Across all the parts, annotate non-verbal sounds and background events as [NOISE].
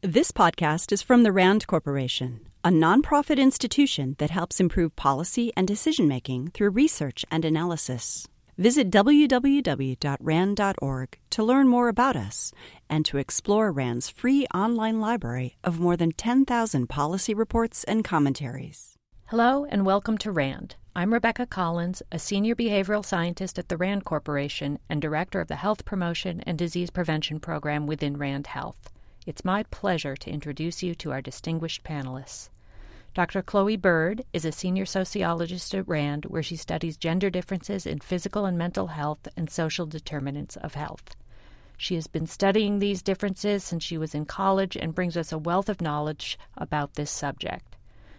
This podcast is from the RAND Corporation, a nonprofit institution that helps improve policy and decision making through research and analysis. Visit www.rand.org to learn more about us and to explore RAND's free online library of more than 10,000 policy reports and commentaries. Hello, and welcome to RAND. I'm Rebecca Collins, a senior behavioral scientist at the RAND Corporation and director of the Health Promotion and Disease Prevention Program within RAND Health. It's my pleasure to introduce you to our distinguished panelists. Dr. Chloe Bird is a senior sociologist at RAND, where she studies gender differences in physical and mental health and social determinants of health. She has been studying these differences since she was in college and brings us a wealth of knowledge about this subject.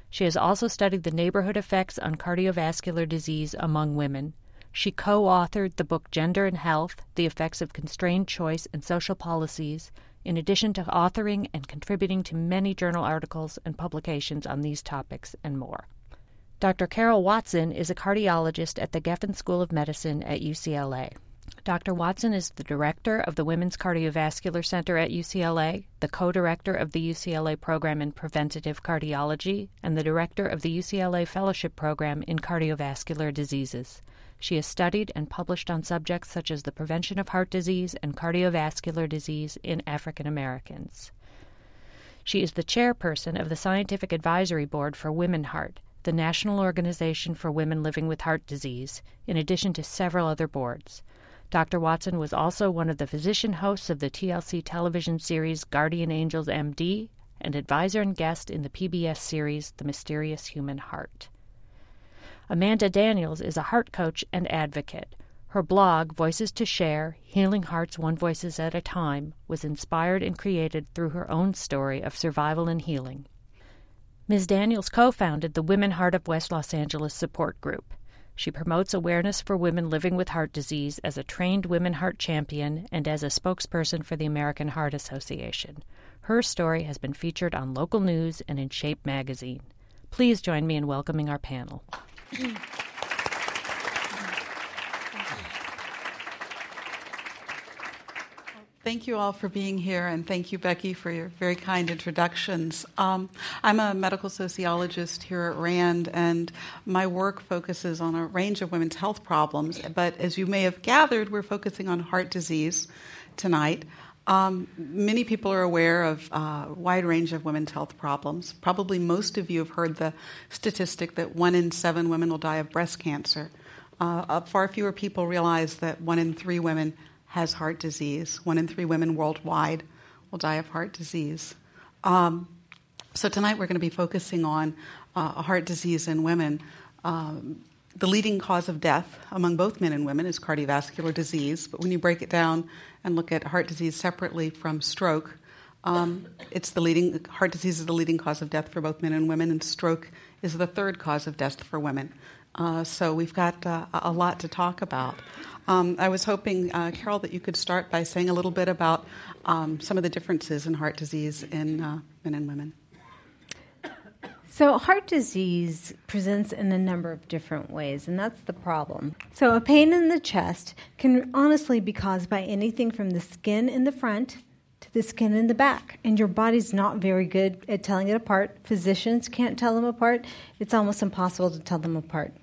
She has also studied the neighborhood effects on cardiovascular disease among women. She co authored the book Gender and Health The Effects of Constrained Choice and Social Policies, in addition to authoring and contributing to many journal articles and publications on these topics and more. Dr. Karol Watson is a cardiologist at the Geffen School of Medicine at UCLA. Dr. Watson is the director of the Women's Cardiovascular Center at UCLA, the co director of the UCLA Program in Preventative Cardiology, and the director of the UCLA Fellowship Program in Cardiovascular Diseases. She has studied and published on subjects such as the prevention of heart disease and cardiovascular disease in African Americans. She is the chairperson of the Scientific Advisory Board for WomenHeart, the national organization for women living with heart disease, in addition to several other boards. Dr. Watson was also one of the physician hosts of the TLC television series Guardian Angels MD and advisor and guest in the PBS series The Mysterious Human Heart. Amanda Daniels is a heart coach and advocate. Her blog, Voices to Share Healing Hearts One Voices at a Time, was inspired and created through her own story of survival and healing. Ms. Daniels co founded the WomenHeart of West Los Angeles support group. She promotes awareness for women living with heart disease as a trained WomenHeart champion and as a spokesperson for the American Heart Association. Her story has been featured on local news and in Shape magazine. Please join me in welcoming our panel. Thank you all for being here, and thank you, Becky, for your very kind introductions. Um, I'm a medical sociologist here at RAND, and my work focuses on a range of women's health problems. But as you may have gathered, we're focusing on heart disease tonight. Um, many people are aware of uh, a wide range of women's health problems. Probably most of you have heard the statistic that one in seven women will die of breast cancer. Uh, uh, far fewer people realize that one in three women has heart disease. One in three women worldwide will die of heart disease. Um, so tonight we're going to be focusing on uh, heart disease in women. Um, the leading cause of death among both men and women is cardiovascular disease, but when you break it down and look at heart disease separately from stroke, um, it's the leading heart disease is the leading cause of death for both men and women, and stroke is the third cause of death for women. Uh, so we've got uh, a lot to talk about. Um, I was hoping, uh, Karol, that you could start by saying a little bit about um, some of the differences in heart disease in uh, men and women. So, heart disease presents in a number of different ways, and that's the problem. So, a pain in the chest can honestly be caused by anything from the skin in the front to the skin in the back, and your body's not very good at telling it apart. Physicians can't tell them apart, it's almost impossible to tell them apart.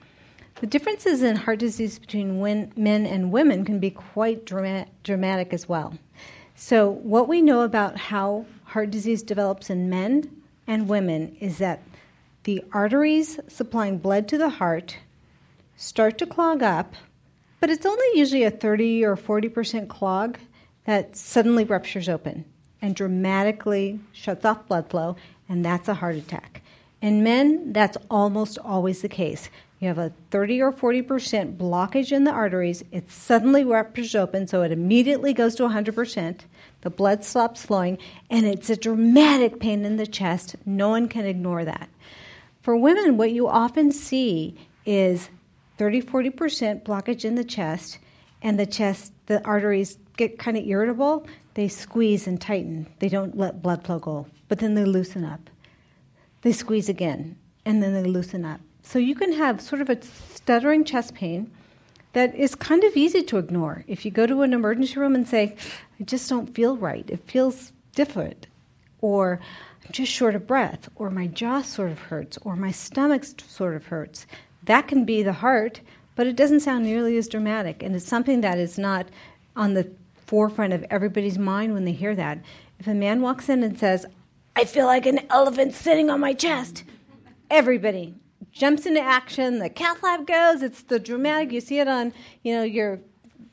The differences in heart disease between men and women can be quite dramatic as well. So, what we know about how heart disease develops in men and women is that the arteries supplying blood to the heart start to clog up, but it's only usually a 30 or 40% clog that suddenly ruptures open and dramatically shuts off blood flow, and that's a heart attack. In men, that's almost always the case. You have a 30 or 40% blockage in the arteries, it suddenly ruptures open, so it immediately goes to 100%. The blood stops flowing, and it's a dramatic pain in the chest. No one can ignore that. For women, what you often see is 30 40% blockage in the chest, and the chest, the arteries get kind of irritable. They squeeze and tighten. They don't let blood flow go, but then they loosen up. They squeeze again, and then they loosen up. So you can have sort of a stuttering chest pain that is kind of easy to ignore. If you go to an emergency room and say, I just don't feel right, it feels different. Or I'm just short of breath, or my jaw sort of hurts, or my stomach sort of hurts. That can be the heart, but it doesn't sound nearly as dramatic, and it's something that is not on the forefront of everybody's mind when they hear that. If a man walks in and says, I feel like an elephant sitting on my chest, everybody jumps into action. The cath lab goes. It's the dramatic. You see it on, you know, your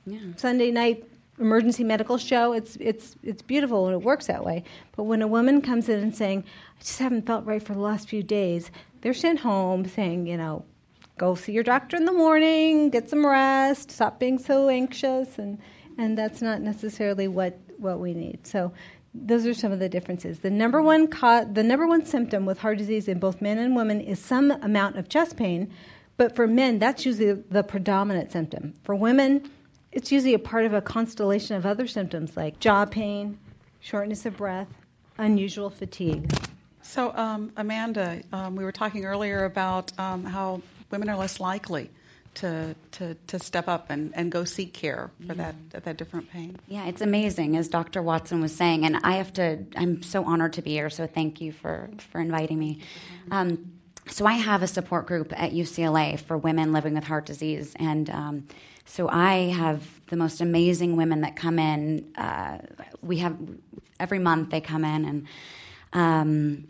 yeah. Sunday night emergency medical show. It's it's it's beautiful and it works that way. But when a woman comes in and saying, "I just haven't felt right for the last few days," they're sent home saying, you know, go see your doctor in the morning, get some rest, stop being so anxious, and and that's not necessarily what what we need. So. Those are some of the differences. The number one co- the number one symptom with heart disease in both men and women is some amount of chest pain, but for men that's usually the predominant symptom. For women, it's usually a part of a constellation of other symptoms like jaw pain, shortness of breath, unusual fatigue. So, um, Amanda, um, we were talking earlier about um, how women are less likely to, to, to step up and, and go seek care for yeah. that, that different pain. Yeah, it's amazing, as Dr. Watson was saying. And I have to, I'm so honored to be here, so thank you for, for inviting me. Um, so, I have a support group at UCLA for women living with heart disease. And um, so I have the most amazing women that come in. Uh, we have every month they come in, and um,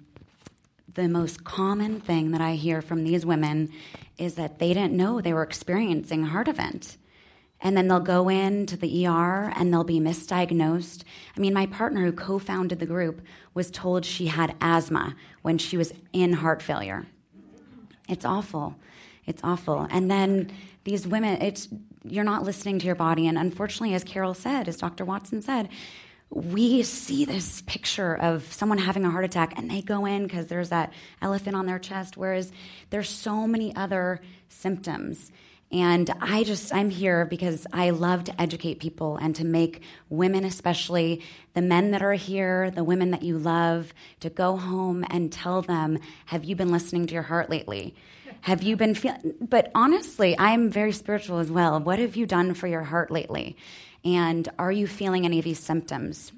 the most common thing that I hear from these women is that they didn't know they were experiencing a heart event. And then they'll go into the ER and they'll be misdiagnosed. I mean, my partner who co founded the group was told she had asthma when she was in heart failure. It's awful. It's awful. And then these women, it's you're not listening to your body. And unfortunately, as Karol said, as Dr. Watson said, we see this picture of someone having a heart attack and they go in because there's that elephant on their chest, whereas there's so many other symptoms. And I just, I'm here because I love to educate people and to make women, especially the men that are here, the women that you love, to go home and tell them, Have you been listening to your heart lately? Have you been feeling? But honestly, I'm very spiritual as well. What have you done for your heart lately? And are you feeling any of these symptoms?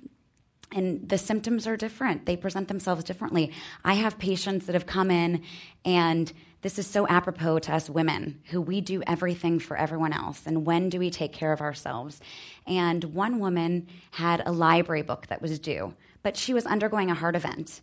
And the symptoms are different. They present themselves differently. I have patients that have come in, and this is so apropos to us women who we do everything for everyone else. And when do we take care of ourselves? And one woman had a library book that was due, but she was undergoing a heart event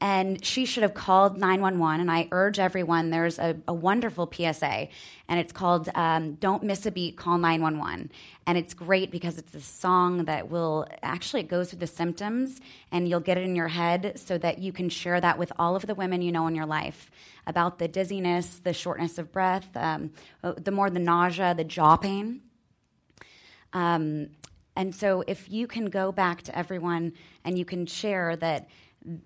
and she should have called 911 and i urge everyone there's a, a wonderful psa and it's called um, don't miss a beat call 911 and it's great because it's a song that will actually it goes through the symptoms and you'll get it in your head so that you can share that with all of the women you know in your life about the dizziness the shortness of breath um, the more the nausea the jaw pain. Um, and so if you can go back to everyone and you can share that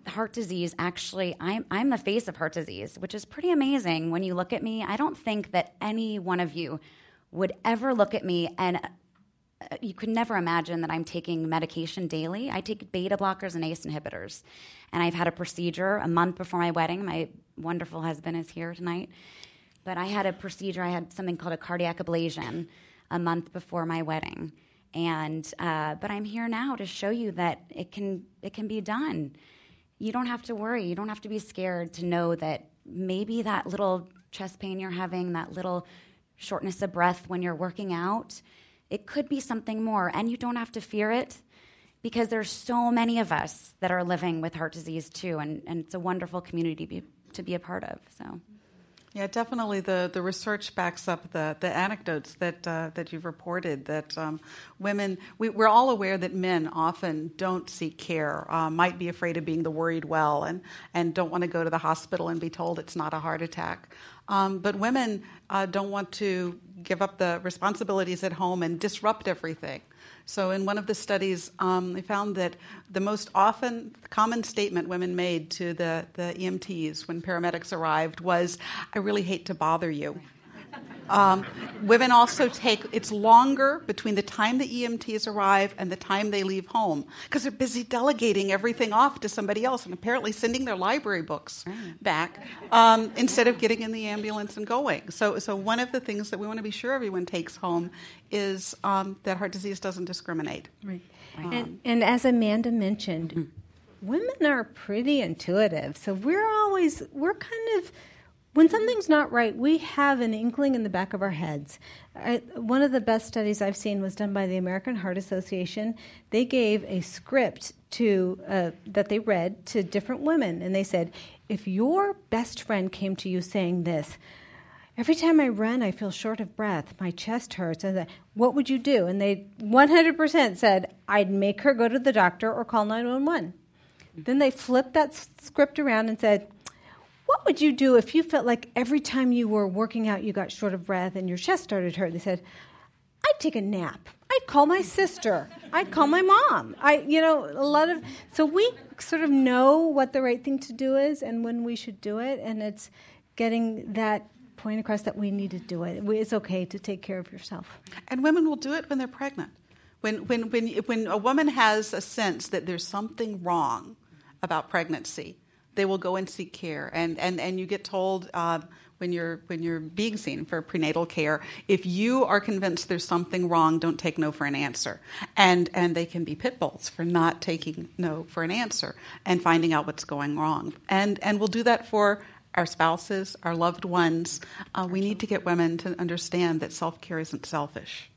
heart disease actually I'm, I'm the face of heart disease which is pretty amazing when you look at me. I don't think that any one of you would ever look at me and uh, you could never imagine that i'm taking medication daily. I take beta blockers and ace inhibitors. And i've had a procedure a month before my wedding. My wonderful husband is here tonight. But i had a procedure i had something called a cardiac ablation a month before my wedding. And uh, but i'm here now to show you that it can it can be done you don't have to worry. You don't have to be scared to know that maybe that little chest pain you're having, that little shortness of breath when you're working out, it could be something more. And you don't have to fear it because there's so many of us that are living with heart disease too. And, and it's a wonderful community to be, to be a part of. So. Yeah, definitely. The, the research backs up the, the anecdotes that uh, that you've reported. That um, women, we, are all aware that men often don't seek care, uh, might be afraid of being the worried well, and and don't want to go to the hospital and be told it's not a heart attack. Um, but women uh, don't want to give up the responsibilities at home and disrupt everything. So, in one of the studies, um, they found that the most often common statement women made to the, the EMTs when paramedics arrived was, I really hate to bother you. Um, women also take, it's longer between the time the EMTs arrive and the time they leave home because they're busy delegating everything off to somebody else and apparently sending their library books back um, instead of getting in the ambulance and going. So, so, one of the things that we want to be sure everyone takes home is um, that heart disease doesn't discriminate. Right. Um, and, and, as Amanda mentioned, women are pretty intuitive. So we're always, we're kind of, when something's not right, we have an inkling in the back of our heads. I, one of the best studies I've seen was done by the American Heart Association. They gave a script to uh, that they read to different women, and they said, if your best friend came to you saying this, every time I run, I feel short of breath, my chest hurts, and what would you do? And they 100% said, I'd make her go to the doctor or call 911. Then they flipped that script around and said, what would you do if you felt like every time you were working out you got short of breath and your chest started hurt? They said, I'd take a nap. I'd call my sister. I'd call my mom. I, you know, a lot of so we sort of know what the right thing to do is and when we should do it, and it's getting that point across that we need to do it. It's okay to take care of yourself. And women will do it when they're pregnant. When when when when a woman has a sense that there's something wrong about pregnancy, they will go and seek care. And, and, and you get told uh, when, you're, when you're being seen for prenatal care, if you are convinced there's something wrong, don't take no for an answer. And, and they can be pit bulls for not taking no for an answer and finding out what's going wrong. And, and we'll do that for our spouses, our loved ones. Uh, we need to get women to understand that self care isn't selfish.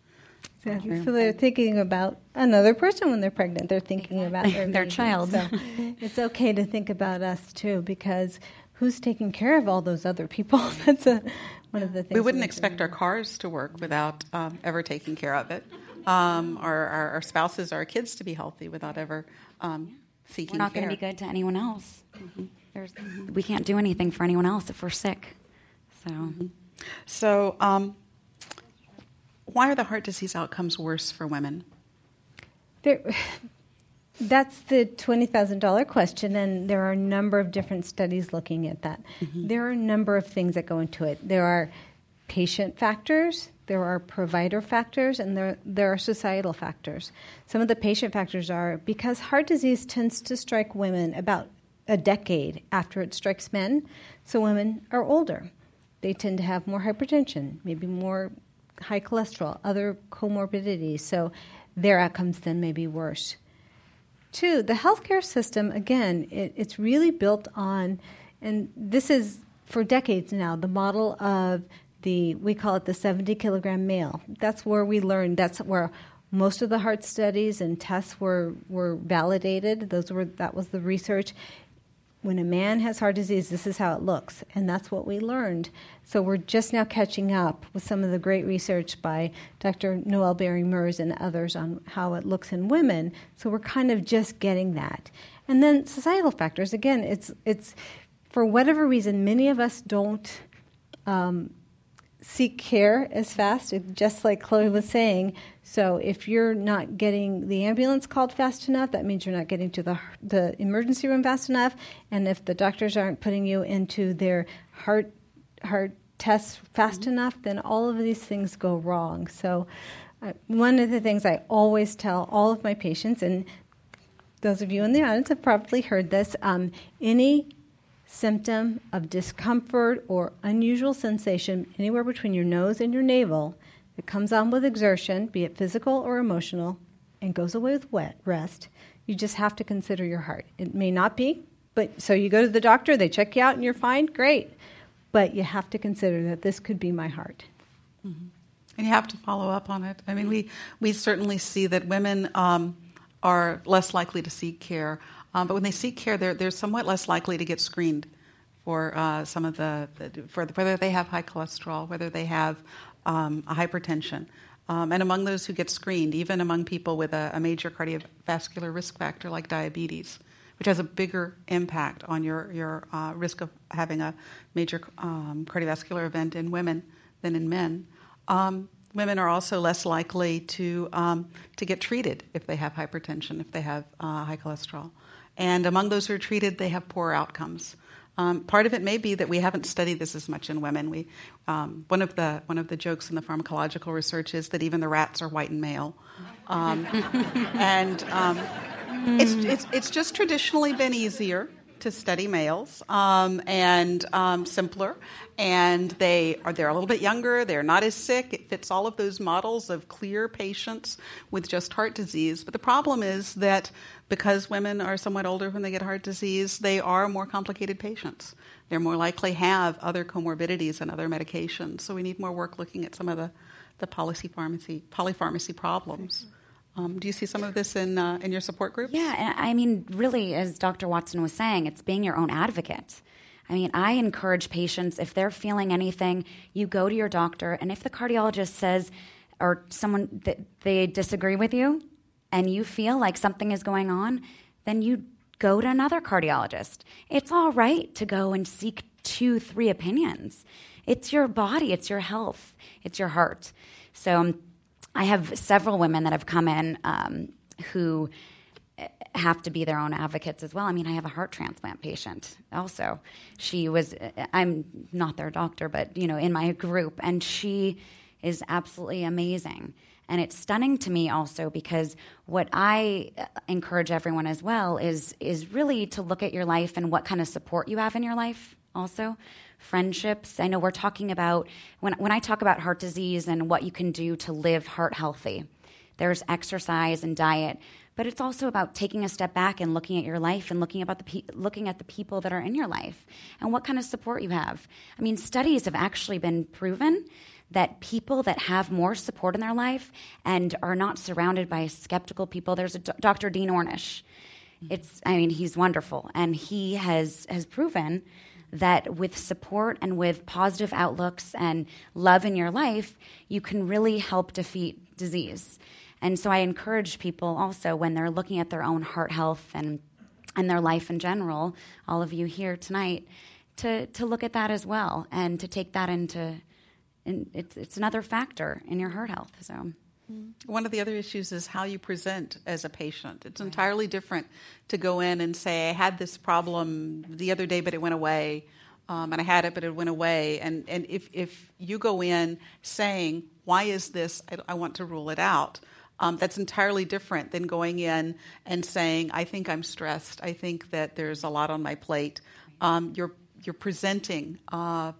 So, so they're thinking about another person when they're pregnant. They're thinking about their, [LAUGHS] their child. So [LAUGHS] it's okay to think about us too, because who's taking care of all those other people? [LAUGHS] That's a, one of the things. We wouldn't expect our cars to work without um, ever taking care of it. Um, our, our, our, spouses, our kids to be healthy without ever um, seeking. We're not going to be good to anyone else. Mm-hmm. We can't do anything for anyone else if we're sick. So. Mm-hmm. So um, why are the heart disease outcomes worse for women? There, [LAUGHS] that's the $20,000 question, and there are a number of different studies looking at that. Mm-hmm. There are a number of things that go into it. There are patient factors, there are provider factors, and there, there are societal factors. Some of the patient factors are because heart disease tends to strike women about a decade after it strikes men, so women are older. They tend to have more hypertension, maybe more high cholesterol, other comorbidities, so their outcomes then may be worse. Two, the healthcare system, again, it, it's really built on, and this is for decades now, the model of the, we call it the 70 kilogram male. That's where we learned, that's where most of the heart studies and tests were, were validated. Those were, that was the research when a man has heart disease, this is how it looks. And that's what we learned. So we're just now catching up with some of the great research by Dr. Noel Bairey Merz and others on how it looks in women. So we're kind of just getting that. And then societal factors, again, it's, it's for whatever reason, many of us don't um, seek care as fast, just like Chloe was saying. So if you're not getting the ambulance called fast enough, that means you're not getting to the the emergency room fast enough. And if the doctors aren't putting you into their heart heart tests fast mm-hmm. enough, then all of these things go wrong. So uh, one of the things I always tell all of my patients, and those of you in the audience have probably heard this, um, any symptom of discomfort or unusual sensation anywhere between your nose and your navel it comes on with exertion, be it physical or emotional, and goes away with wet rest. You just have to consider your heart. It may not be, but so you go to the doctor, they check you out, and you're fine. Great, but you have to consider that this could be my heart. Mm-hmm. And you have to follow up on it. I mean, we we certainly see that women um, are less likely to seek care, um, but when they seek care, they're they're somewhat less likely to get screened for uh, some of the, the for the, whether they have high cholesterol, whether they have um, hypertension. Um, and among those who get screened, even among people with a, a, major cardiovascular risk factor like diabetes, which has a bigger impact on your, your uh, risk of having a major um, cardiovascular event in women than in men. Um, women are also less likely to, um, to get treated if they have hypertension, if they have uh, high cholesterol. And among those who are treated, they have poor outcomes. Um, part of it may be that we haven't studied this as much in women. We, um, one of the one of the jokes in the pharmacological research is that even the rats are white and male, um, [LAUGHS] and um, it's, it's it's just traditionally been easier to study males um, and um, simpler, and they are they're a little bit younger. They're not as sick. It fits all of those models of clear patients with just heart disease. But the problem is that because women are somewhat older when they get heart disease, they are more complicated patients. They're more likely have other comorbidities and other medications. So we need more work looking at some of the the policy pharmacy polypharmacy problems. Um, do you see some of this in uh, in your support group? Yeah, I mean, really, as Dr. Watson was saying, it's being your own advocate. I mean, I encourage patients if they're feeling anything, you go to your doctor, and if the cardiologist says or someone they disagree with you, and you feel like something is going on, then you go to another cardiologist. It's all right to go and seek two, three opinions. It's your body, it's your health, it's your heart. So I have several women that have come in um, who have to be their own advocates as well. I mean, I have a heart transplant patient also. She was, I'm not their doctor, but, you know, in my group, and she is absolutely amazing. And it's stunning to me also because what I encourage everyone as well is, is really to look at your life and what kind of support you have in your life also friendships. I know we're talking about, when, when I talk about heart disease and what you can do to live heart healthy, there's exercise and diet, but it's also about taking a step back and looking at your life and looking about the pe- looking at the people that are in your life and what kind of support you have. I mean, studies have actually been proven that people that have more support in their life and are not surrounded by skeptical people. There's a D- Dr. Dean Ornish. It's I mean, he's wonderful and he has has proven that with support and with positive outlooks and love in your life, you can really help defeat disease. And so I encourage people also when they're looking at their own heart health and and their life in general, all of you here tonight, to to look at that as well and to take that into it's it's another factor in your heart health. So one of the other issues is how you present as a patient. It's entirely different to go in and say, I had this problem the other day, but it went away. Um, and I had it, but it went away. And, and if, if you go in saying, Why is this? I, I want to rule it out. Um, that's entirely different than going in and saying, I think I'm stressed. I think that there's a lot on my plate. Um, you're, you're presenting uh,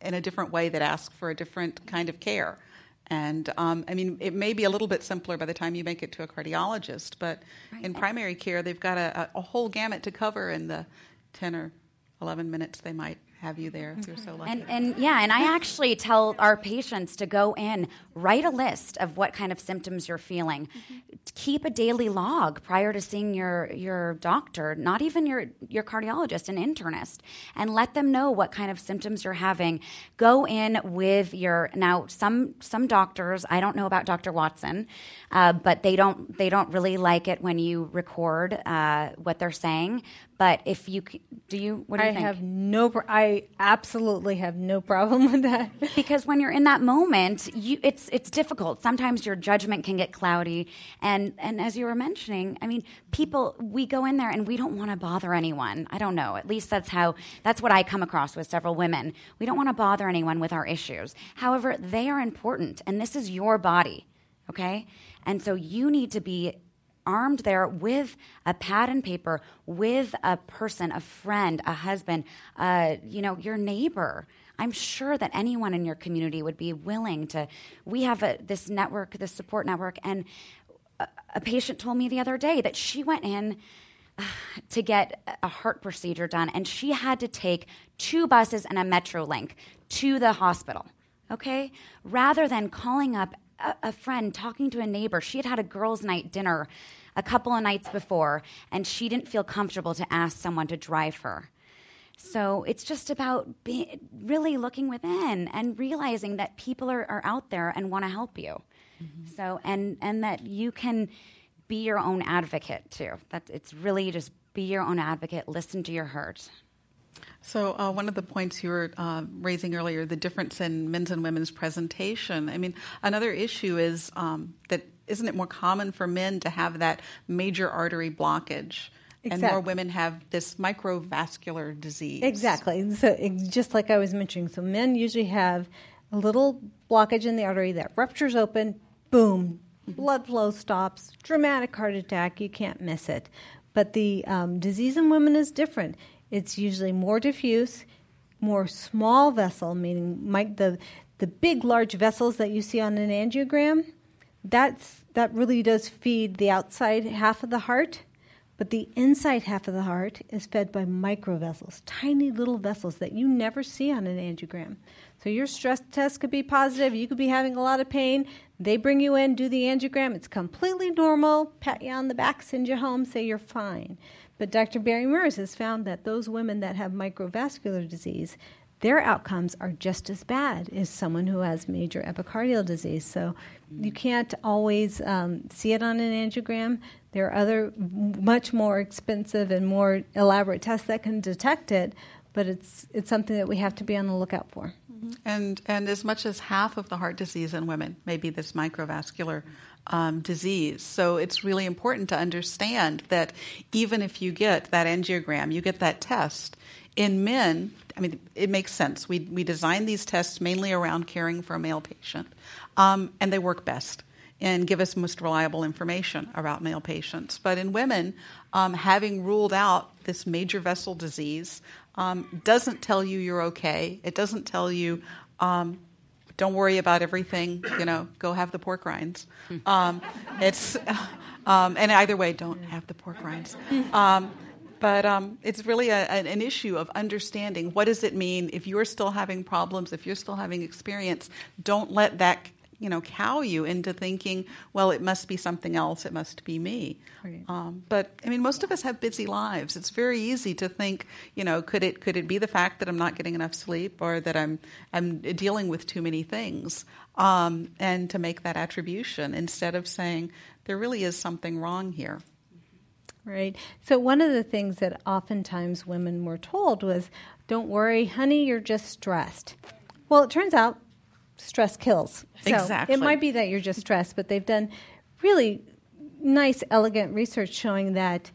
in a different way that asks for a different kind of care. And um, I mean, it may be a little bit simpler by the time you make it to a cardiologist, but right. in primary care, they've got a, a, whole gamut to cover in the 10 or 11 minutes they might have you there if you're so lucky. And, and yeah, and I actually tell our patients to go in, write a list of what kind of symptoms you're feeling. Mm-hmm. Keep a daily log prior to seeing your, your doctor, not even your, your cardiologist, an internist, and let them know what kind of symptoms you're having. Go in with your now some some doctors, I don't know about Dr. Watson, uh, but they don't they don't really like it when you record uh, what they're saying. But if you do, you what do you think? I think? have no. I absolutely have no problem with that [LAUGHS] because when you're in that moment, you it's it's difficult. Sometimes your judgment can get cloudy, and and as you were mentioning, I mean, people we go in there and we don't want to bother anyone. I don't know. At least that's how that's what I come across with several women. We don't want to bother anyone with our issues. However, they are important, and this is your body, okay? And so you need to be armed there with a pad and paper, with a person, a friend, a husband, uh, you know, your neighbor. I'm sure that anyone in your community would be willing to. We have a, this network, this support network, and a, a patient told me the other day that she went in uh, to get a heart procedure done, and she had to take two buses and a Metrolink to the hospital. Okay, rather than calling up a, a friend talking to a neighbor. She had had a girls' night dinner a couple of nights before, and she didn't feel comfortable to ask someone to drive her. So it's just about be, really looking within and realizing that people are, are out there and want to help you. Mm-hmm. So and and that you can be your own advocate too. That it's really just be your own advocate. Listen to your heart. So, uh, one of the points you were uh, raising earlier, the difference in men's and women's presentation. I mean, another issue is um, that isn't it more common for men to have that major artery blockage? Exactly. And more women have this microvascular disease. Exactly. So, just like I was mentioning, so men usually have a little blockage in the artery that ruptures open, boom, blood flow stops, dramatic heart attack, you can't miss it. But the um, disease in women is different It's usually more diffuse, more small vessel, meaning the the big large vessels that you see on an angiogram. That's that really does feed the outside half of the heart, but the inside half of the heart is fed by microvessels, tiny little vessels that you never see on an angiogram. So your stress test could be positive, you could be having a lot of pain. They bring you in, do the angiogram, it's completely normal, pat you on the back, send you home, say you're fine. But Dr. Bairey Merz has found that those women that have microvascular disease, their outcomes are just as bad as someone who has major epicardial disease. So you can't always um, see it on an angiogram. There are other much more expensive and more elaborate tests that can detect it, but it's it's something that we have to be on the lookout for. Mm-hmm. And and as much as half of the heart disease in women may be this microvascular um, disease. So it's really important to understand that even if you get that angiogram, you get that test. In men, I mean, it makes sense. We we design these tests mainly around caring for a male patient, um, and they work best and give us most reliable information about male patients. But in women, um, having ruled out this major vessel disease um, doesn't tell you you're okay. It doesn't tell you, um, don't worry about everything, you know, go have the pork rinds. Um, it's, [LAUGHS] um, and either way, don't have the pork rinds. But um, it's really a, an issue of understanding what does it mean if you're still having problems, if you're still having experience. Don't let that you know cow you into thinking, well, it must be something else. It must be me. Right. Um, but I mean, most of us have busy lives. It's very easy to think, you know, could it could it be the fact that I'm not getting enough sleep or that I'm I'm dealing with too many things, um, and to make that attribution instead of saying there really is something wrong here. Right. So one of the things that oftentimes women were told was, "Don't worry, honey, you're just stressed." Well, it turns out stress kills. So exactly. It might be that you're just stressed, but they've done really nice, elegant research showing that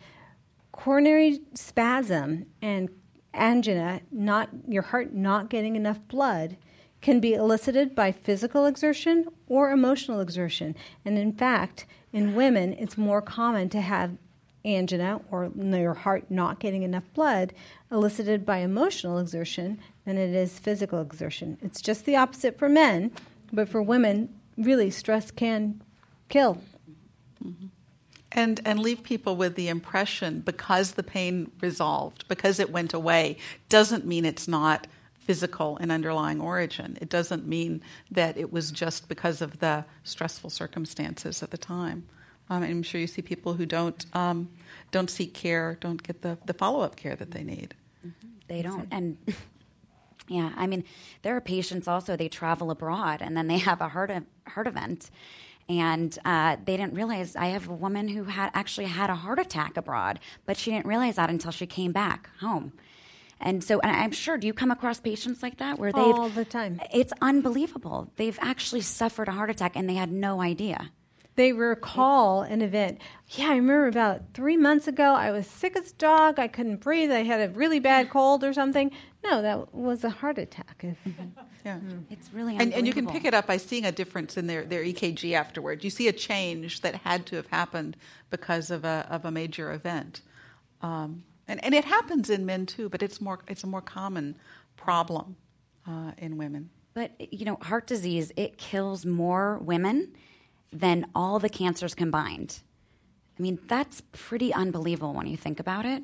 coronary spasm and angina, not your heart not getting enough blood, can be elicited by physical exertion or emotional exertion. And in fact, in women, it's more common to have angina or your heart not getting enough blood elicited by emotional exertion than it is physical exertion. It's just the opposite for men, but for women, really, stress can kill. Mm-hmm. And, and leave people with the impression because the pain resolved, because it went away, doesn't mean it's not physical and underlying origin. It doesn't mean that it was just because of the stressful circumstances at the time. Um, I'm sure you see people who don't um, don't seek care, don't get the, the follow up care that they need. Mm-hmm. They don't, and [LAUGHS] yeah, I mean, there are patients also. They travel abroad and then they have a heart heart event, and uh, they didn't realize. I have a woman who had actually had a heart attack abroad, but she didn't realize that until she came back home. And so, and I'm sure, do you come across patients like that where they've all the time? It's unbelievable. They've actually suffered a heart attack and they had no idea they recall an event. Yeah, I remember about three months ago, I was sick as a dog. I couldn't breathe. I had a really bad cold or something. No, that was a heart attack. Mm-hmm. [LAUGHS] Yeah, mm. it's really and, and, you can pick it up by seeing a difference in their, their EKG afterward. You see a change that had to have happened because of a of a major event, um, and and it happens in men too, but it's more it's a more common problem uh, in women. But you know, heart disease it kills more women than all the cancers combined. I mean, that's pretty unbelievable when you think about it.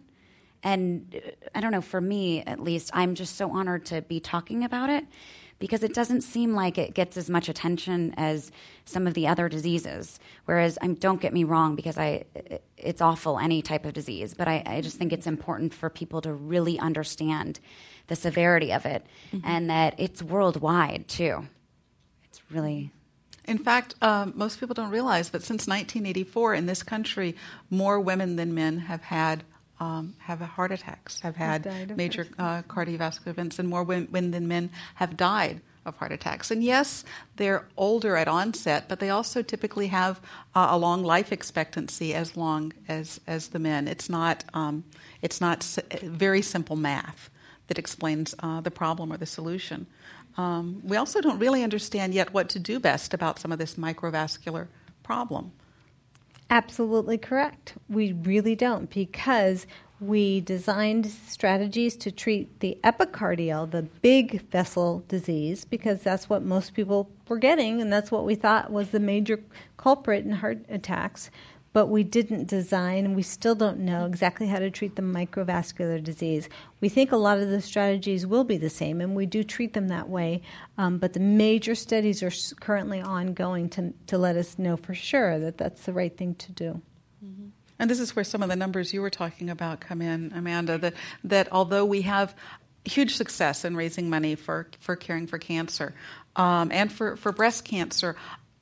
And uh, I don't know, for me at least, I'm just so honored to be talking about it because it doesn't seem like it gets as much attention as some of the other diseases. Whereas, I'm, don't get me wrong, because I, it's awful any type of disease, but I, I just think it's important for people to really understand the severity of it mm-hmm. and that it's worldwide too. It's really in fact, um, most people don't realize, but since 1984 in this country, more women than men have had um, have heart attacks, have had major uh, cardiovascular events, and more women than men have died of heart attacks. And yes, they're older at onset, but they also typically have uh, a long life expectancy as long as as the men. It's not um, it's not very simple math that explains uh, the problem or the solution. Um, we also don't really understand yet what to do best about some of this microvascular problem. Absolutely correct. We really don't because we designed strategies to treat the epicardial, the big vessel disease, because that's what most people were getting, and that's what we thought was the major culprit in heart attacks. But we didn't design, and we still don't know exactly how to treat the microvascular disease. We think a lot of the strategies will be the same, and we do treat them that way. Um, but the major studies are currently ongoing to, to let us know for sure that that's the right thing to do. Mm-hmm. And this is where some of the numbers you were talking about come in, Amanda, that, that although we have huge success in raising money for, for caring for cancer um, and for, for breast cancer,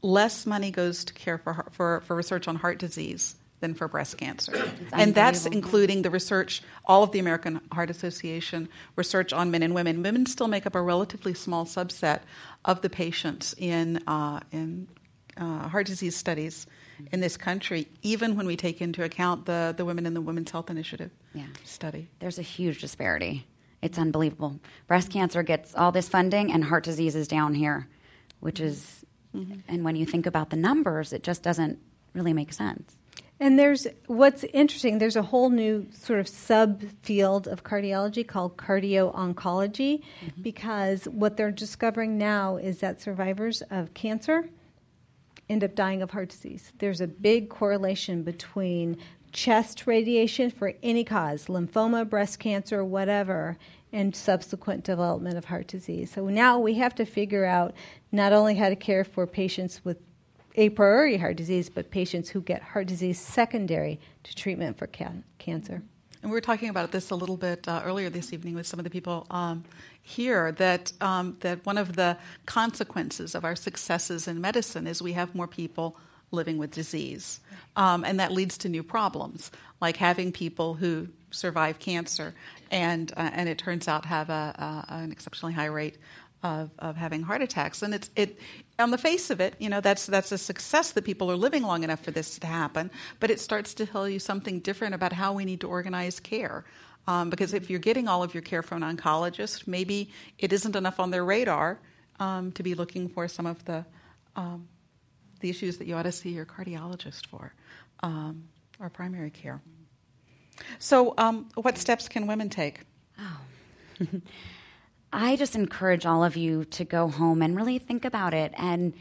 less money goes to care for, for, for research on heart disease than for breast cancer. And that's including the research, all of the American Heart Association research on men and women. Women still make up a relatively small subset of the patients in, uh, in uh, heart disease studies in this country, even when we take into account the, the Women in the Women's Health Initiative yeah. study. There's a huge disparity. It's unbelievable. Breast cancer gets all this funding, and heart disease is down here, which is, mm-hmm. and when you think about the numbers, it just doesn't really make sense. And there's what's interesting, there's a whole new sort of subfield of cardiology called cardio oncology mm-hmm. because what they're discovering now is that survivors of cancer end up dying of heart disease. There's a big correlation between chest radiation for any cause, lymphoma, breast cancer, whatever, and subsequent development of heart disease. So now we have to figure out not only how to care for patients with a priori heart disease, but patients who get heart disease secondary to treatment for can- cancer. And we were talking about this a little bit uh, earlier this evening with some of the people um, here that um, that one of the consequences of our successes in medicine is we have more people living with disease, um, and that leads to new problems like having people who survive cancer and uh, and it turns out have a, an exceptionally high rate of, of having heart attacks. And it's it on the face of it, you know, that's that's a success that people are living long enough for this to happen. But it starts to tell you something different about how we need to organize care. Um, because if you're getting all of your care from an oncologist, maybe it isn't enough on their radar um, to be looking for some of the um, the issues that you ought to see your cardiologist for, um, or primary care. So, um, what steps can women take? Oh. [LAUGHS] I just encourage all of you to go home and really think about it and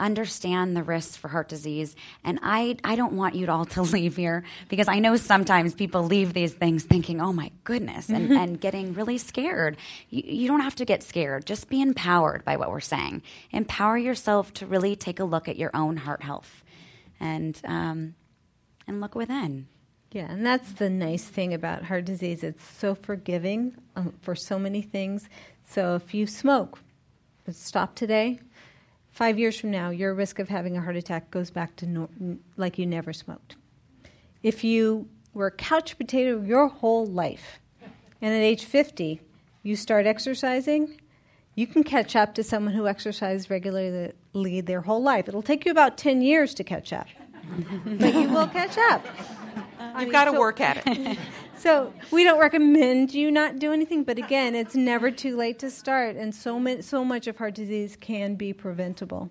understand the risks for heart disease. And I, I don't want you all [LAUGHS] to leave here because I know sometimes people leave these things thinking, oh my goodness, and, and getting really scared. You, you don't have to get scared. Just be empowered by what we're saying. Empower yourself to really take a look at your own heart health and, um, and look within. Yeah, and that's the nice thing about heart disease. It's so forgiving um, for so many things. So if you smoke, stop today. Five years from now, your risk of having a heart attack goes back to no, like you never smoked. If you were a couch potato your whole life, and at age 50, you start exercising, you can catch up to someone who exercised regularly their whole life. It'll take you about 10 years to catch up, [LAUGHS] but you will catch up. You've got to so, work at it. [LAUGHS] so we don't recommend you not do anything, but again, it's never too late to start, and so much, so much of heart disease can be preventable.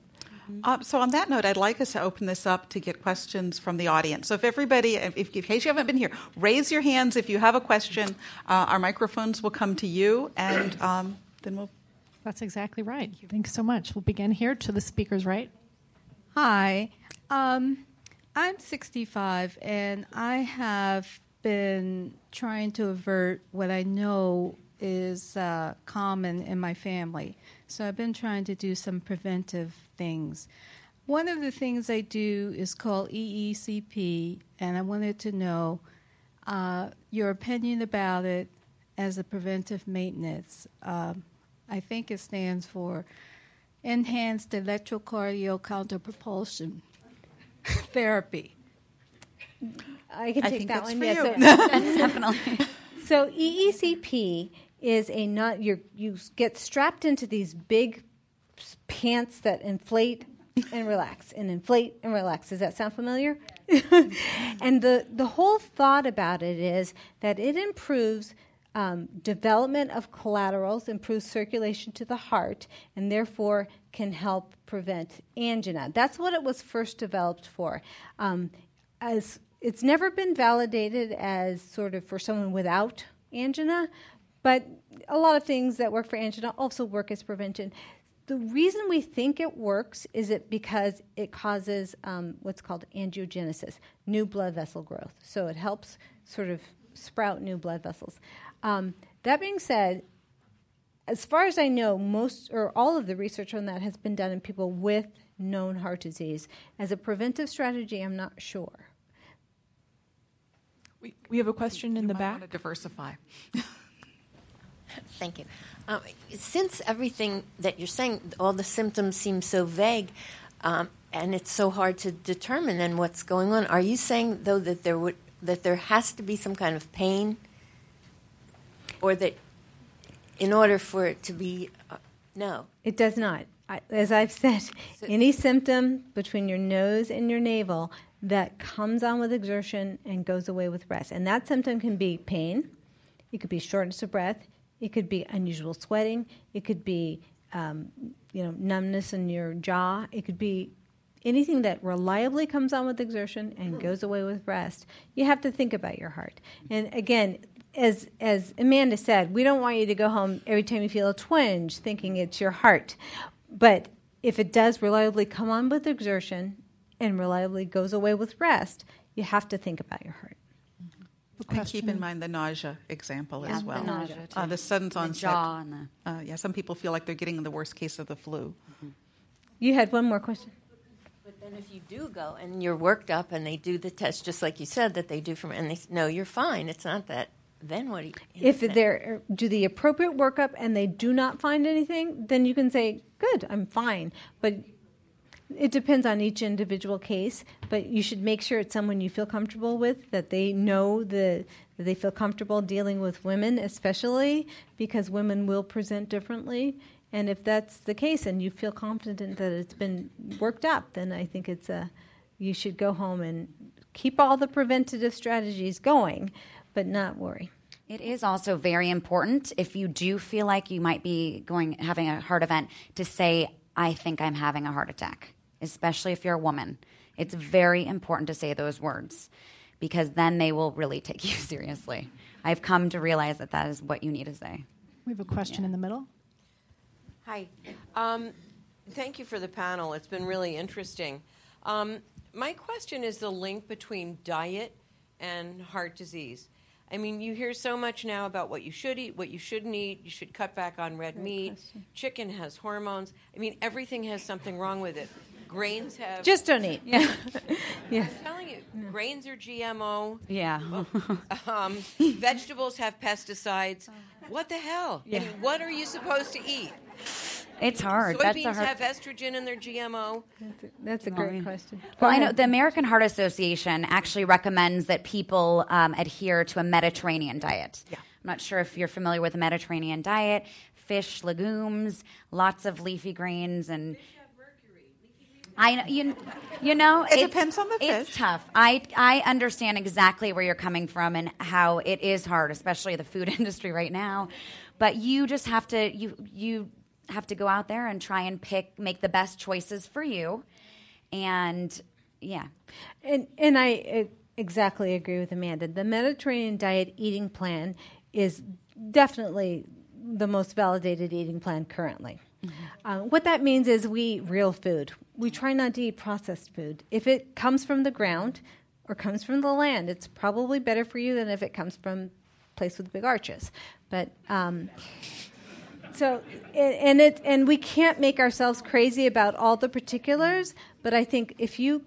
Uh, so on that note, I'd like us to open this up to get questions from the audience. So if everybody, if, if in case you haven't been here, raise your hands if you have a question. Uh, our microphones will come to you, and um, then we'll. That's exactly right. Thanks so much. We'll begin here to the speaker's right. Hi. Um, I'm 65 and I have been trying to avert what I know is uh, common in my family. So I've been trying to do some preventive things. One of the things I do is called EECP, and I wanted to know uh, your opinion about it as a preventive maintenance. Um, I think it stands for Enhanced Electrocardial Counterpropulsion [LAUGHS] therapy. I can I take that one. Yeah, [LAUGHS] so, definitely. So EECP is a not You you get strapped into these big pants that inflate and relax and inflate and relax. Does that sound familiar? [LAUGHS] and the the whole thought about it is that it improves um, development of collaterals, improves circulation to the heart, and therefore can help prevent angina. That's what it was first developed for. Um, as it's never been validated as sort of for someone without angina, but a lot of things that work for angina also work as prevention. The reason we think it works is it because it causes um, what's called angiogenesis, new blood vessel growth. So it helps sort of sprout new blood vessels. Um, that being said, as far as I know, most or all of the research on that has been done in people with known heart disease. As a preventive strategy, I'm not sure. We, we have a question in the might back. Want to diversify. Thank you. Um, since everything that you're saying, all the symptoms seem so vague, um, and it's so hard to determine then what's going on. Are you saying though that there would that there has to be some kind of pain, or that in order for it to be uh, no? It does not. I, as I've said, any symptom between your nose and your navel that comes on with exertion and goes away with rest, and that symptom can be pain, it could be shortness of breath, it could be unusual sweating, it could be um, you know numbness in your jaw, it could be anything that reliably comes on with exertion and goes away with rest. You have to think about your heart, and again, as as Amanda said, we don't want you to go home every time you feel a twinge thinking it's your heart. But if it does reliably come on with exertion and reliably goes away with rest, you have to think about your heart. And keep in mind the nausea example Yeah, as the well. nausea, uh, the sudden The onset. jaw and the- uh, yeah, some people feel like they're getting the worst case of the flu. You had one more question. But then if you do go and you're worked up and they do the test just like you said that they do from and they s- no you're fine it's not that then what do you If then- they do the appropriate workup and they do not find anything, then you can say, "Good, I'm fine." But it depends on each individual case. But you should make sure it's someone you feel comfortable with, that they know the that they feel comfortable dealing with women, especially because women will present differently. And if that's the case, and you feel confident that it's been worked up, then I think it's a you should go home and keep all the preventative strategies going, but not worry. It is also very important if you do feel like you might be going having a heart event to say, "I think I'm having a heart attack," especially if you're a woman. It's very important to say those words because then they will really take [LAUGHS] you seriously. I've come to realize that that is what you need to say. We have a question in the middle. Hi. Um, thank you for the panel. It's been really interesting. Um, my question is the link between diet and heart disease. I mean, you hear so much now about what you should eat, what you shouldn't eat. You should cut back on red meat. Chicken has hormones. I mean, everything has something wrong with it. Grains have. Just don't eat. Yeah. [LAUGHS] yeah. I'm telling you, grains are GMO. Yeah. [LAUGHS] Um, vegetables have pesticides. What the hell? I Yeah. mean, what are you supposed to eat? It's hard. That's Soybeans hard. have estrogen in their GMO. That's a great question. Well, I know the American Heart Association actually recommends that people um, adhere to a Mediterranean diet. Yeah. I'm not sure if you're familiar with the Mediterranean diet fish, legumes, lots of leafy greens, and. I you, you know It depends on the fish. It's tough. I I understand exactly where you're coming from and how it is hard, especially the food [LAUGHS] industry right now. But you just have to you you have to go out there and try and pick make the best choices for you, and yeah, And and I uh, exactly agree with Amanda. The Mediterranean diet eating plan is definitely the most validated eating plan currently. Uh, what that means is we eat real food. We try not to eat processed food. If it comes from the ground or comes from the land, it's probably better for you than if it comes from a place with big arches. But um, so and and it and we can't make ourselves crazy about all the particulars. But I think if you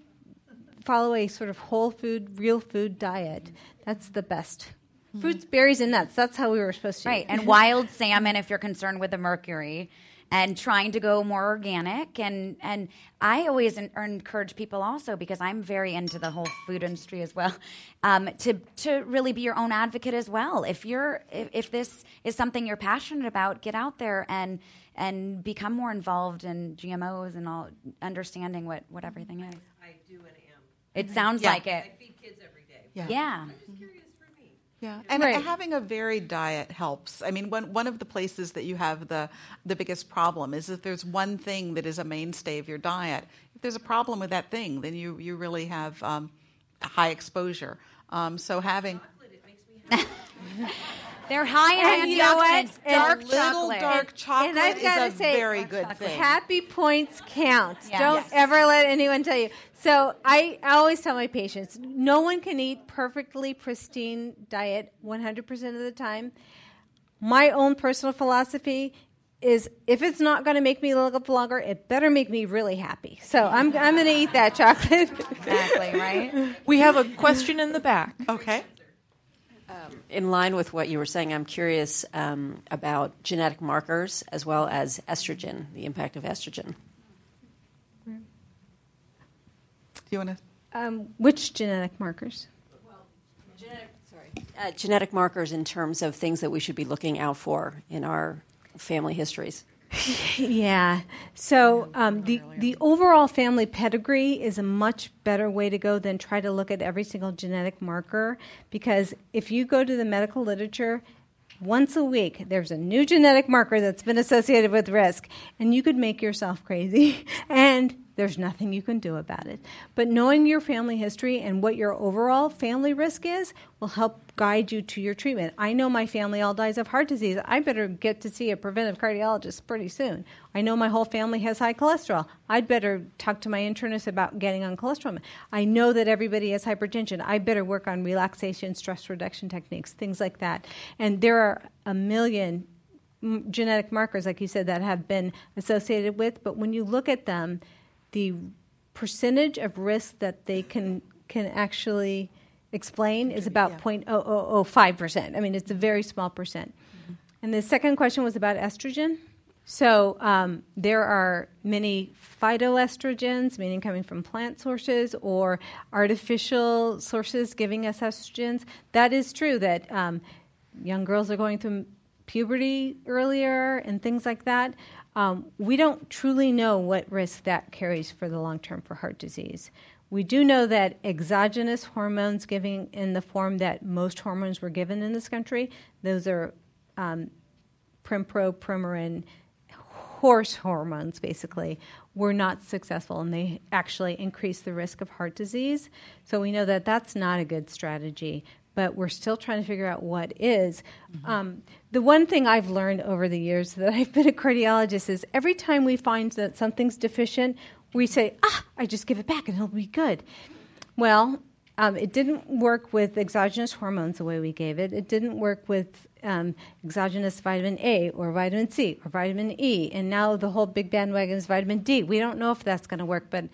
follow a sort of whole food, real food diet, that's the best. Fruits, berries, and nuts. That's how we were supposed to. right. eat. And wild salmon if you're concerned with the mercury. And trying to go more organic, and and I always en- encourage people also because I'm very into the whole food industry as well, um, to to really be your own advocate as well. If you're if, if this is something you're passionate about, get out there and and become more involved in GMOs and all understanding what what everything is. I do and am. It sounds Yeah. like it. I feed kids every day. Yeah. Yeah. Yeah, and Right. having a varied diet helps. I mean, one one of the places that you have the the biggest problem is if there's one thing that is a mainstay of your diet. If there's a problem with that thing, then you you really have um, high exposure. Um, so having [LAUGHS] They're high in And you know what? antioxidants. And Dark little chocolate. dark chocolate and I've got to a say, very good thing. Happy points count. Yes. Don't Yes. ever let anyone tell you. So I, I always tell my patients, no one can eat perfectly pristine diet 100% of the time. My own personal philosophy is if it's not going to make me live longer, it better make me really happy. So I'm, I'm going to eat that chocolate. Exactly, right? [LAUGHS] We have a question in the back. Okay. In line with what you were saying, I'm curious um, about genetic markers as well as estrogen, the impact of estrogen. Do you want to? um, which genetic markers? Well, genetic, sorry. Uh, genetic markers in terms of things that we should be looking out for in our family histories. Yeah. So um, the the overall family pedigree is a much better way to go than try to look at every single genetic marker because if you go to the medical literature. Once a week, there's a new genetic marker that's been associated with risk, and you could make yourself crazy, [LAUGHS] and there's nothing you can do about it. But knowing your family history and what your overall family risk is will help guide you to your treatment. I know my family all dies of heart disease. I better get to see a preventive cardiologist pretty soon. I know my whole family has high cholesterol. I'd better talk to my internist about getting on cholesterol. I know that everybody has hypertension. I better work on relaxation, stress reduction techniques, things like that. And there are a million genetic markers, like you said, that have been associated with, but when you look at them, the percentage of risk that they can can actually explain is about 0.0005%. I mean, it's a very small percent. And the second question was about estrogen. So um, there are many phytoestrogens, meaning coming from plant sources, or artificial sources giving us estrogens. That is true that um, young girls are going through puberty earlier and things like that. Um, we don't truly know what risk that carries for the long term for heart disease. We do know that exogenous hormones giving in the form that most hormones were given in this country, those are um, Prempro, Premarin, horse hormones basically, were not successful and they actually increase the risk of heart disease. So we know that that's not a good strategy, but we're still trying to figure out what is. Um, the one thing I've learned over the years [LAUGHS] that I've been a cardiologist is every time we find that something's deficient, we say, ah, I just give it back and it'll be good. Well, um, it didn't work with exogenous hormones the way we gave it. It didn't work with um, exogenous vitamin A or vitamin C or vitamin E. And now the whole big bandwagon is vitamin D. We don't know if that's going to work, but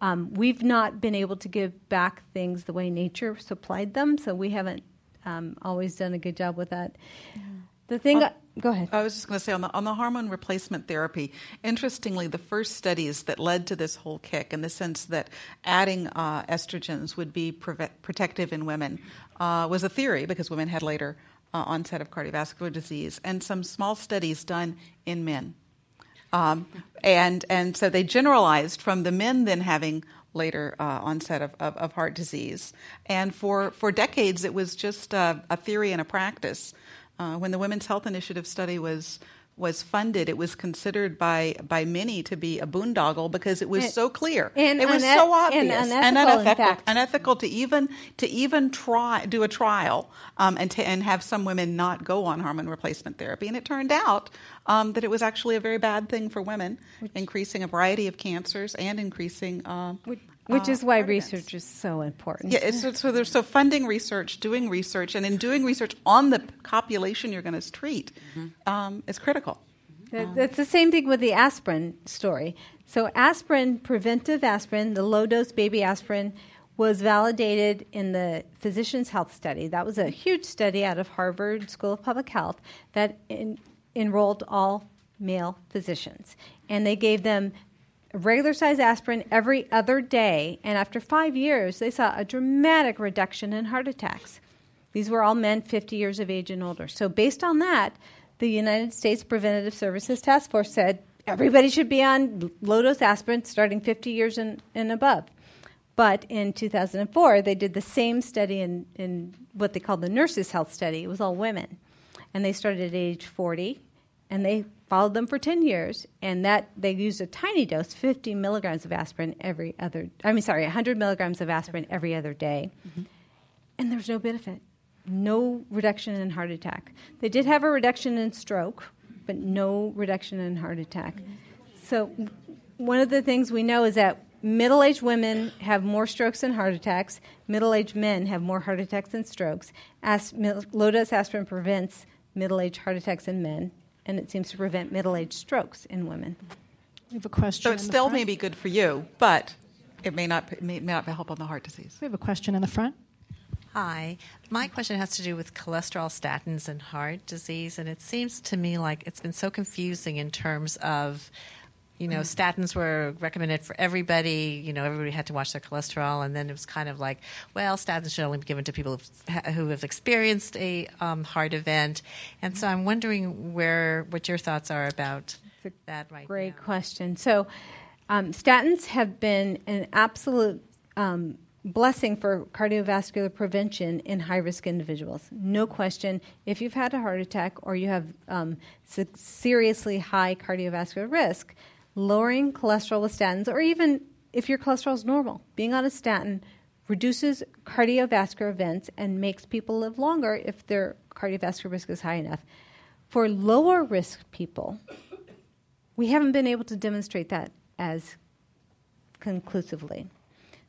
um, we've not been able to give back things the way nature supplied them. So we haven't um, always done a good job with that. The thing, Uh, go ahead. I was just going to say on the on the hormone replacement therapy. Interestingly, the first studies that led to this whole kick, in the sense that adding uh, estrogens would be preve- protective in women, uh, was a theory because women had later uh, onset of cardiovascular disease, and some small studies done in men. Um, and and so they generalized from the men then having later uh, onset of, of, of heart disease. And for, for decades, it was just uh, a theory and a practice. Uh, when the Women's Health Initiative study was was funded, it was considered by by many to be a boondoggle because it was And- so clear. and it was so and obvious unethical, in unethical, unethical to even to even try do a trial um, and to, and have some women not go on hormone replacement therapy. And it turned out um, that it was actually a very bad thing for women, increasing a variety of cancers and increasing. Uh, Which uh, is why heart research is so important. Yeah, it's, so, so there's so funding research, doing research, and in doing research on the population you're going to treat um, is critical. That- That's the same thing with the aspirin story. So, aspirin, preventive aspirin, the low dose baby aspirin, was validated in the Physicians' Health Study. That was a huge study out of Harvard School of Public Health that en- enrolled all male physicians. And they gave them regular size aspirin every other day. And after five years, they saw a dramatic reduction in heart attacks. These were all men 50 years of age and older. So, based on that, the United States Preventative Services Task Force said everybody should be on low dose aspirin starting 50 years and, and above. But in 2004, they did the same study in, in what they called the Nurses' Health Study. It was all women. And they started at age 40 and they followed them for 10 years, and that they used a tiny dose, 50 milligrams of aspirin every other, I mean, sorry, 100 milligrams of aspirin every other day, mm-hmm. and there was no benefit, no reduction in heart attack. They did have a reduction in stroke, but no reduction in heart attack. Mm-hmm. So, one of the things we know is that middle aged women have more strokes and heart attacks, middle aged men have more heart attacks and strokes. As, low dose aspirin prevents middle aged heart attacks in men and it seems to prevent middle aged strokes in women. We have a question. So it still may be good for you, but it may not, it may not help on the heart disease. We have a question in the front. Hi. My question has to do with cholesterol, statins, and heart disease. And it seems to me like it's been so confusing in terms of you know, statins were recommended for everybody. You know, everybody had to watch their cholesterol, and then it was kind of like, well, statins should only be given to people who have experienced a um, heart event. And so, I'm wondering where what your thoughts are about that. Right. Great now. question. So, um, statins have been an absolute um, blessing for cardiovascular prevention in high risk individuals. No question. If you've had a heart attack or you have um, seriously high cardiovascular risk, lowering cholesterol with statins, or even if your cholesterol is normal, being on a statin reduces cardiovascular events and makes people live longer if their cardiovascular risk is high enough. For lower risk people, we haven't been able to demonstrate that as conclusively.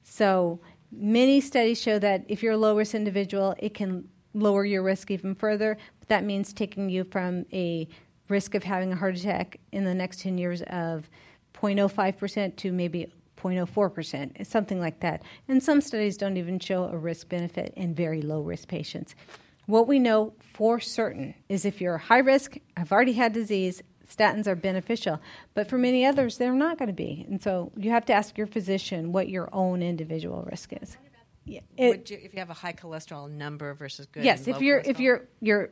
So many studies show that if you're a low risk individual, it can lower your risk even further. But that means taking you from a risk of having a heart attack in the next 10 years of 0.05% to maybe 0.04%, something like that. And some studies don't even show a risk benefit in very low risk patients. What we know for certain is if you're high risk, I've already had disease, statins are beneficial. But for many others, they're not going to be. And so you have to ask your physician what your own individual risk is. Yeah, it, you, if you have a high cholesterol number versus good. Yes, if you're if you're you're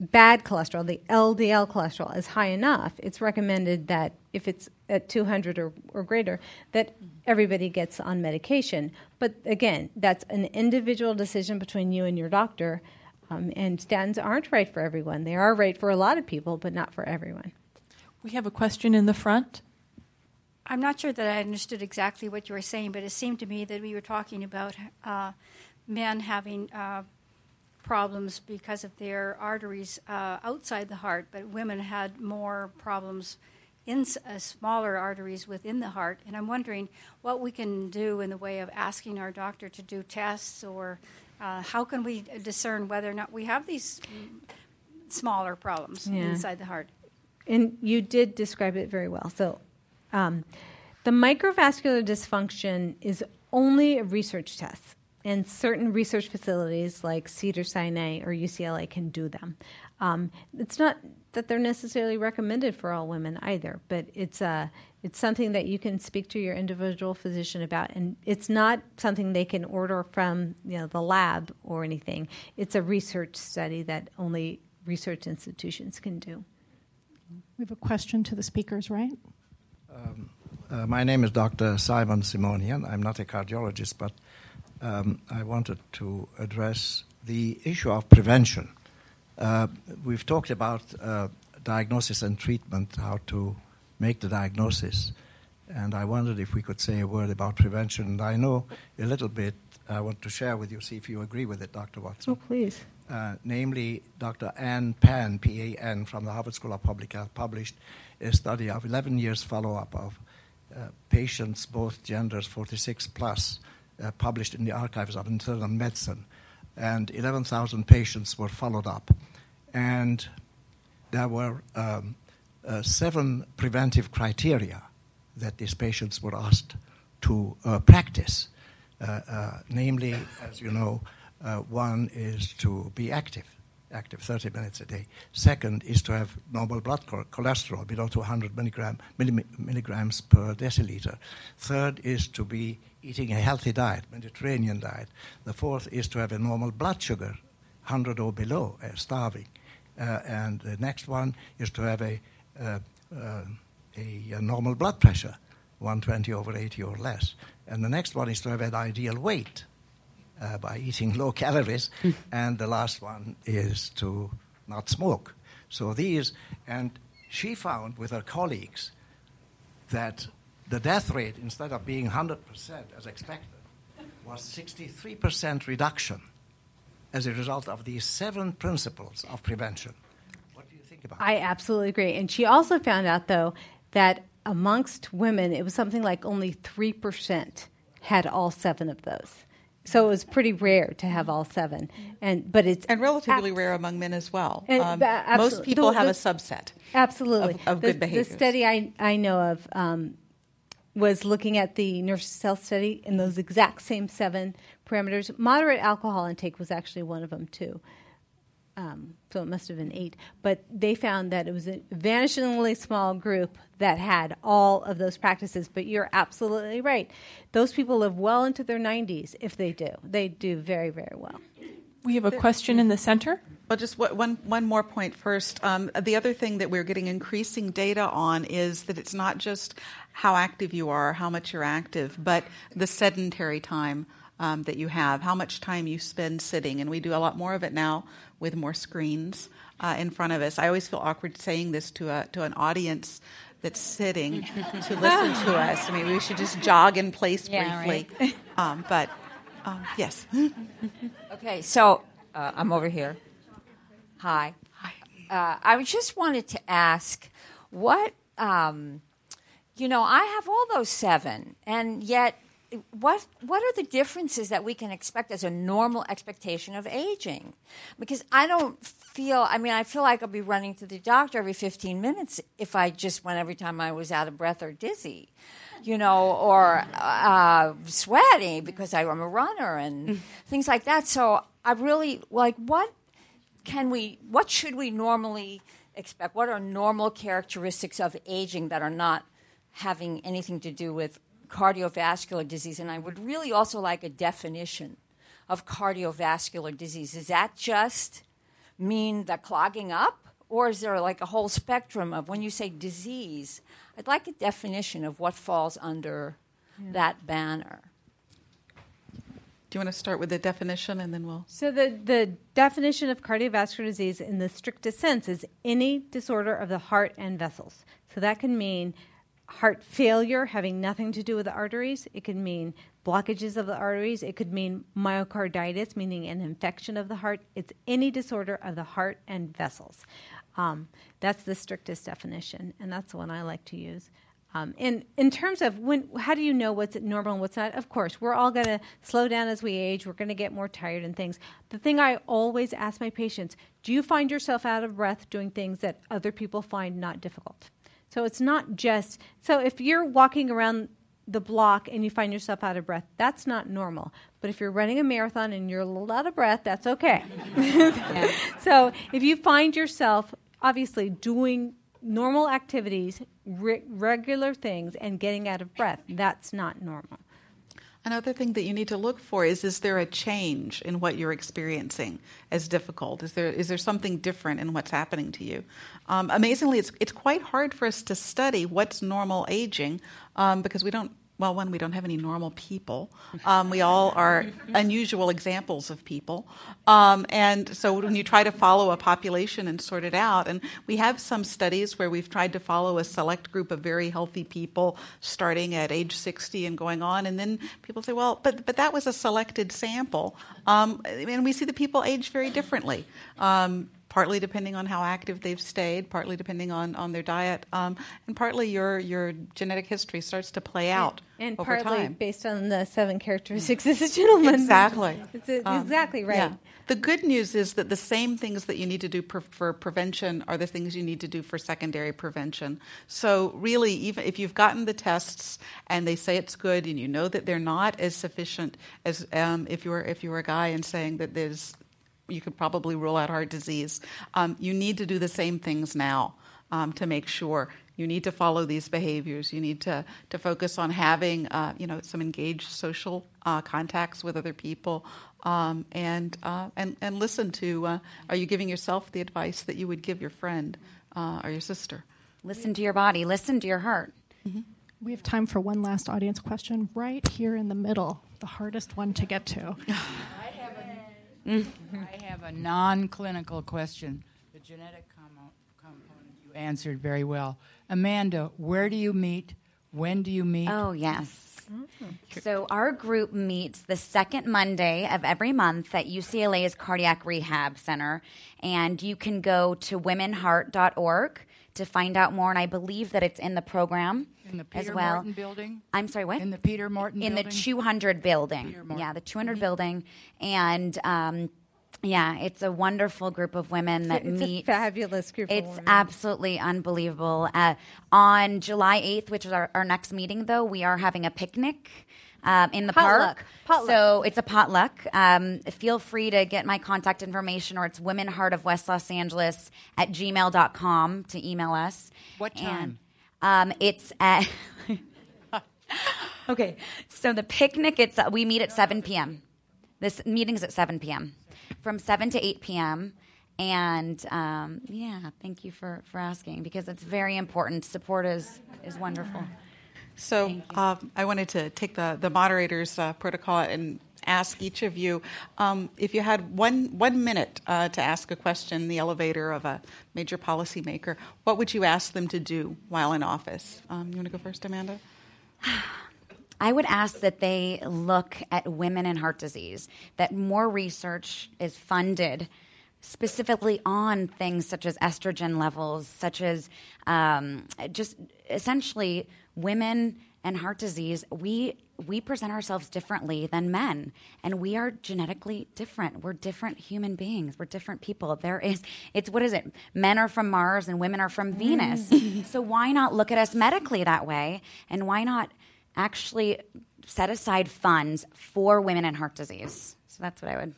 bad cholesterol, the LDL cholesterol, is high enough, it's recommended that if it's at 200 or, or greater, that everybody gets on medication. But again, that's an individual decision between you and your doctor. Um, and statins aren't right for everyone. They are right for a lot of people, but not for everyone. We have a question in the front. I'm not sure that I understood exactly what you were saying, but it seemed to me that we were talking about uh, men having uh, problems because of their arteries uh, outside the heart, but women had more problems in uh, smaller arteries within the heart. And I'm wondering what we can do in the way of asking our doctor to do tests, or uh, how can we discern whether or not we have these smaller problems yeah. inside the heart. And you did describe it very well. So, um, the microvascular dysfunction is only a research test and certain research facilities like Cedars-Sinai or UCLA can do them. Um, it's not that they're necessarily recommended for all women either, but it's uh, it's something that you can speak to your individual physician about, and it's not something they can order from you know the lab or anything. It's a research study that only research institutions can do. We have a question to the speakers, right? Um, uh, my name is Dr. Simon Simonian. I'm not a cardiologist, but um, I wanted to address the issue of prevention. Uh, we've talked about uh, diagnosis and treatment, how to make the diagnosis, and I wondered if we could say a word about prevention. And I know a little bit. I want to share with you, see if you agree with it, Dr. Watson. Oh, please. Uh, namely, Dr. Ann Pan, P-A-N, from the Harvard School of Public Health, published a study of 11 years follow-up of uh, patients, both genders, 46 plus, uh, published in the Archives of Internal Medicine. And 11,000 patients were followed up. And there were um, uh, seven preventive criteria that these patients were asked to uh, practice. Uh, uh, namely, as you know, uh, one is to be active active 30 minutes a day. Second is to have normal blood cholesterol below 200 milligram, milligrams per deciliter. Third is to be eating a healthy diet, Mediterranean diet. The fourth is to have a normal blood sugar, 100 or below, uh, starving. Uh, and the next one is to have a, uh, uh a, a, normal blood pressure, 120 over 80 or less. And the next one is to have an ideal weight uh, by eating [LAUGHS] low calories. and the last one is to not smoke. So these, and she found with her colleagues that the death rate, instead of being 100% as expected, was 63% reduction as a result of these seven principles of prevention. What do you think about I absolutely agree. And she also found out, though, that amongst women, it was something like only 3% had all seven of those. So it was pretty rare to have all seven, and but it's and relatively rare among men as well. And, Um, uh, most people the- have the- a subset. Absolutely, of- of the, good behaviors. The study I I know of um, was looking at the nurse health study in those exact same seven parameters. Moderate alcohol intake was actually one of them too. Um, so it must have been eight. But they found that it was a vanishingly small group that had all of those practices. But you're absolutely right. Those people live well into their 90s if they do. They do very, very well. We have a question in the center. Well, just one one more point first. Um, the other thing that we're getting increasing data on is that it's not just how active you are, how much you're active, but the sedentary time um, that you have, how much time you spend sitting, and we do a lot more of it now with more screens uh, in front of us. I always feel awkward saying this to a to an audience that's sitting to listen to [LAUGHS] us. I mean, we should just jog in place Yeah, briefly. right. Um, but um, yes. [LAUGHS] Okay, so uh, I'm over here. Hi. Hi. Uh, I just wanted to ask what, um, you know, I have all those seven, and yet. What what are the differences that we can expect as a normal expectation of aging? Because I don't feel. I mean, I feel like I'll be running to the doctor every 15 minutes if I just went every time I was out of breath or dizzy you know, or uh, sweaty because I'm a runner and things like that. So I really like what can we, what should we normally expect? What are normal characteristics of aging that are not having anything to do with cardiovascular disease? And I would really also like a definition of cardiovascular disease. Does that just mean the clogging up? Or is there like a whole spectrum of when you say disease? I'd like a definition of what falls under Yeah. that banner. Do you want to start with the definition, and then we'll. So the, the definition of cardiovascular disease in the strictest sense is any disorder of the heart and vessels. So that can mean heart failure having nothing to do with the arteries. It could mean blockages of the arteries. It could mean myocarditis, meaning an infection of the heart. It's any disorder of the heart and vessels. Um, that's the strictest definition, and that's the one I like to use. Um, and in terms of when, how do you know what's normal and what's not? Of course, we're all going to slow down as we age. We're going to get more tired and things. The thing I always ask my patients: Do you find yourself out of breath doing things that other people find not difficult? So it's not just so if you're walking around the block and you find yourself out of breath, that's not normal. But if you're running a marathon and you're a little out of breath, that's okay. [LAUGHS] so if you find yourself obviously doing normal activities, re- regular things, and getting out of breath, that's not normal. Another thing that you need to look for is is there a change in what you're experiencing as difficult? Is there is there something different in what's happening to you? Um, amazingly, it's it's quite hard for us to study what's normal aging um, because we don't. Well, one, we don't have any normal people. Um, we all are unusual examples of people. Um, and so when you try to follow a population and sort it out, and we have some studies where we've tried to follow a select group of very healthy people starting at age 60 and going on, and then people say, well, but, but that was a selected sample. Um, and we see the people age very differently. Um, partly depending on how active they've stayed, partly depending on, on their diet, um, and partly your, your genetic history starts to play out and over partly time. based on the seven characteristics of this gentleman. Exactly. It's, it's Um, exactly right. yeah. The good news is that the same things that you need to do per, for prevention are the things you need to do for secondary prevention. So really, even if you've gotten the tests and they say it's good, and you know that they're not as sufficient as um, if you're if you're a guy and saying that there's you could probably rule out heart disease. Um, you need to do the same things now um, to make sure. You need to follow these behaviors. You need to, to focus on having, uh, you know, some engaged social uh, contacts with other people, um, and, uh, and and listen to. Uh, are you giving yourself the advice that you would give your friend uh, or your sister? Listen to your body. Listen to your heart. We have time for one last audience question right here in the middle, the hardest one to get to. [LAUGHS] I have a non clinical question. The genetic com- component you answered very well. Amanda, where do you meet? When do you meet? Oh, yes. Mm-hmm. So, our group meets the second Monday of every month at UCLA's Cardiac Rehab Center. And you can go to womenheart.org to find out more. And I believe that it's in the program In the Peter as well. Morton building? I'm sorry, what? In the Peter Morton in building? the 200 building. Peter Morton. Mm-hmm. Yeah, the 200 building. And um, yeah, it's a wonderful group of women that [LAUGHS] It's a meet. fabulous group of It's women. absolutely unbelievable. Uh, on July 8th, which is our, our next meeting, though, we are having a picnic. Um, in the Potluck. park. Potluck. So it's a potluck. Um, feel free to get my contact information or it's WomenHeart of West Los Angeles at gmail.com to email us. What time? And, um, it's at. [LAUGHS] okay. So the picnic, it's we meet at 7 p.m. This meeting's at 7 p.m. From 7 to 8 p.m. And um, yeah, thank you for, for asking because it's very important. Support is, is wonderful. So um, I wanted to take the, the moderator's uh, protocol and ask each of you um, if you had one, one minute uh, to ask a question in the elevator of a major policymaker, what would you ask them to do while in office? Um, you want to go first, Amanda? [SIGHS] I would ask that they look at women and heart disease, that more research is funded specifically on things such as estrogen levels, such as um, just essentially women and heart disease. We we present ourselves differently than men, and we are genetically different. We're different human beings. We're different people. There is it's what is it? Men are from Mars and women are from Venus. Mm. [LAUGHS] so why not look at us medically that way, and why not actually set aside funds for women and heart disease? So that's what I would.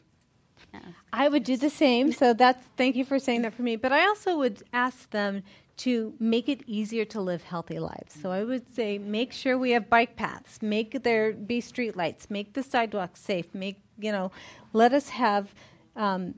I would do the same. So that's thank you for saying that for me. But I also would ask them to make it easier to live healthy lives. So I would say make sure we have bike paths, make there be street lights, make the sidewalks safe, make you know, let us have um,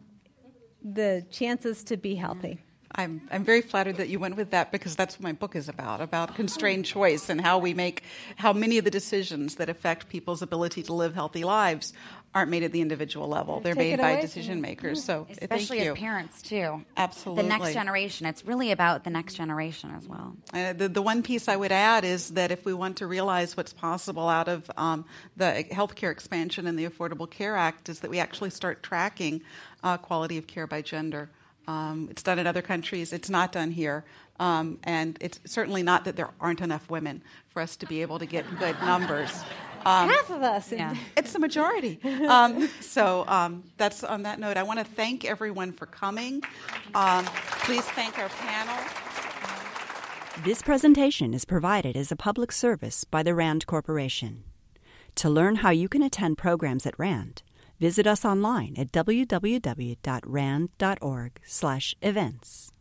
the chances to be healthy. I'm, I'm very flattered that you went with that because that's what my book is about about constrained choice and how we make how many of the decisions that affect people's ability to live healthy lives aren't made at the individual level they're Take made by decision makers so uh, especially thank you as parents too. Absolutely. the next generation. It's really about the next generation as well. Uh, the, the one piece I would add is that if we want to realize what's possible out of um, the healthcare expansion and the Affordable Care Act, is that we actually start tracking uh, quality of care by gender. Um, it's done in other countries. It's not done here. Um, and it's certainly not that there aren't enough women for us to be able to get good numbers. Um, Half of us. yeah. [LAUGHS] It's the majority. [LAUGHS] Um, so um, that's on that note. I want to thank everyone for coming. Um, please thank our panel. This presentation is provided as a public service by the RAND Corporation. To learn how you can attend programs at RAND, visit us online at www.rand.org/events.